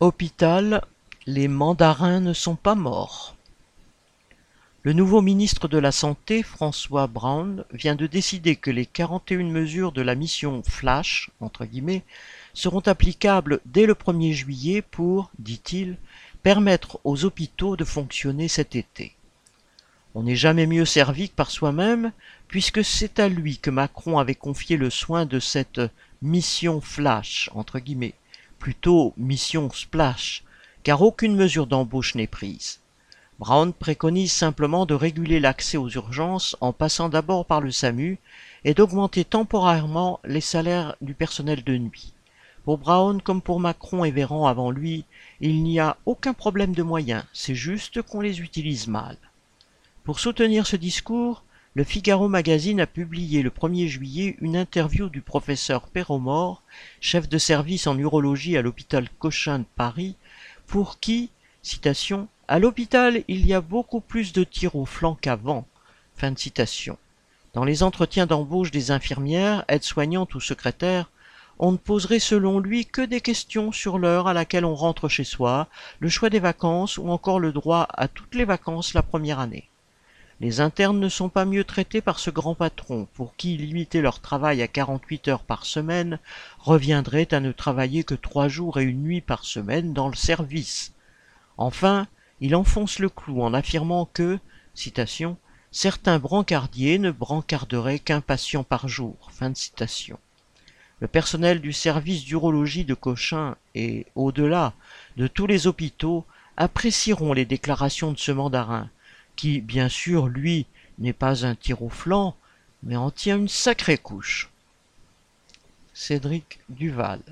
Hôpital, les mandarins ne sont pas morts. Le nouveau ministre de la Santé, François Braun, vient de décider que les 41 mesures de la mission Flash, entre guillemets, seront applicables dès le 1er juillet pour, dit-il, permettre aux hôpitaux de fonctionner cet été. On n'est jamais mieux servi que par soi-même, puisque c'est à lui que Macron avait confié le soin de cette mission flash, entre guillemets, plutôt mission splash, car aucune mesure d'embauche n'est prise. Brown préconise simplement de réguler l'accès aux urgences en passant d'abord par le SAMU et d'augmenter temporairement les salaires du personnel de nuit. Pour Brown, comme pour Macron et Véran avant lui, il n'y a aucun problème de moyens, c'est juste qu'on les utilise mal. Pour soutenir ce discours, le Figaro Magazine a publié le 1er juillet une interview du professeur Perromort, chef de service en urologie à l'hôpital Cochin de Paris, pour qui, à l'hôpital il y a beaucoup plus de tirs au flanc qu'avant. Fin de citation. Dans les entretiens d'embauche des infirmières, aides-soignantes ou secrétaires, on ne poserait selon lui que des questions sur l'heure à laquelle on rentre chez soi, le choix des vacances ou encore le droit à toutes les vacances la première année. Les internes ne sont pas mieux traités par ce grand patron, pour qui limiter leur travail à 48 heures par semaine reviendrait à ne travailler que trois jours et une nuit par semaine dans le service. Enfin, il enfonce le clou en affirmant que, citation, certains brancardiers ne brancarderaient qu'un patient par jour. Fin de citation. Le personnel du service d'urologie de Cochin et, au-delà, de tous les hôpitaux apprécieront les déclarations de ce mandarin, qui, bien sûr, lui, n'est pas un tir au flanc, mais en tient une sacrée couche. Cédric Duval